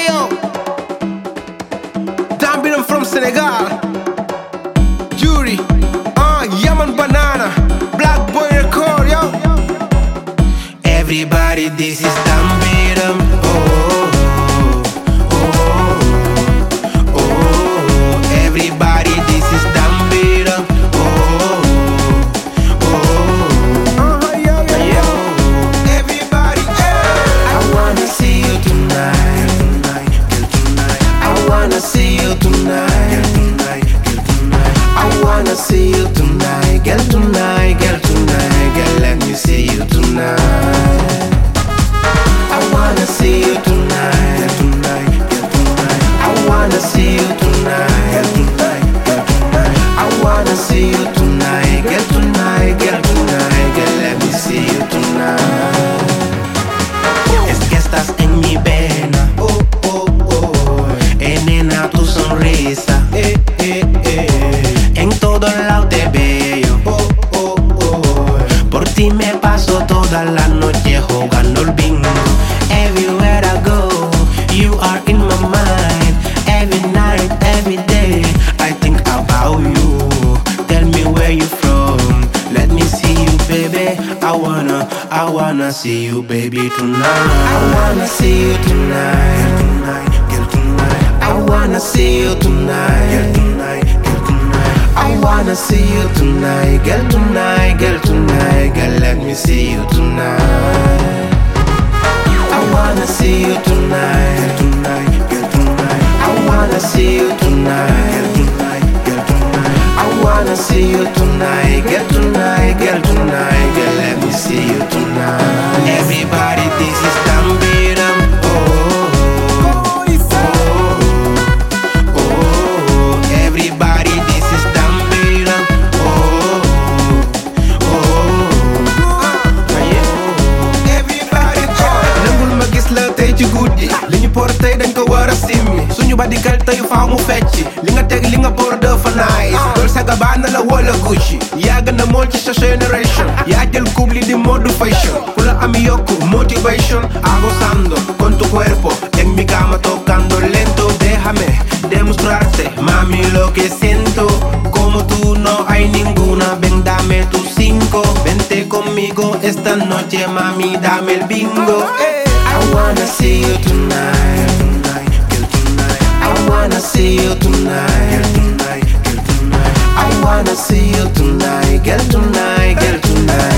Hey yo, Dambi I'm from Senegal. Jury, ah, Yaman Banana, Black Boy Record, yo. Everybody, this is Dambiram. Oh, me see. Es que estás en mi vena, oh, oh, oh. En tu sonrisa, eh, eh, eh. En todo lado te veo, oh, oh, oh. Por ti me paso toda la noche jugando el bingo. Everywhere I go, you are in my mind. Every night, every day, I think about you. Tell me where you from. Let me see you, baby. I wanna, I wanna see you, baby, tonight. I wanna see you tonight, tonight, girl, tonight. I wanna see you tonight, girl, tonight, girl, tonight. I wanna see you tonight, girl, tonight, girl, tonight, me see you tonight. I wanna see you tonight, tonight, tonight. I wanna see you tonight, girl, tonight, girl, tonight. I wanna see you tonight, girl, tonight, girl, tonight, por tey dañ ko war a simmi suñu badikal tey faaw mu fecci li nga teg li nga por dafa nice dool sa gabaana la wala Gucci. Yaa gën a mool ci sa generation. Yaa jël couple di mode fashion ku la am yokku motivation. Abusando con tu cuerpo. En mi cama tocando lento. Déjame demostrarte mami lo que siento. Como tú no hay ninguna ven dame tus cinco. Vente conmigo esta noche mami dame el bingo. I wanna see you tonight, tonight, girl, tonight. I wanna see you tonight, girl, tonight, girl, tonight. I wanna see you tonight, girl, tonight, girl, tonight.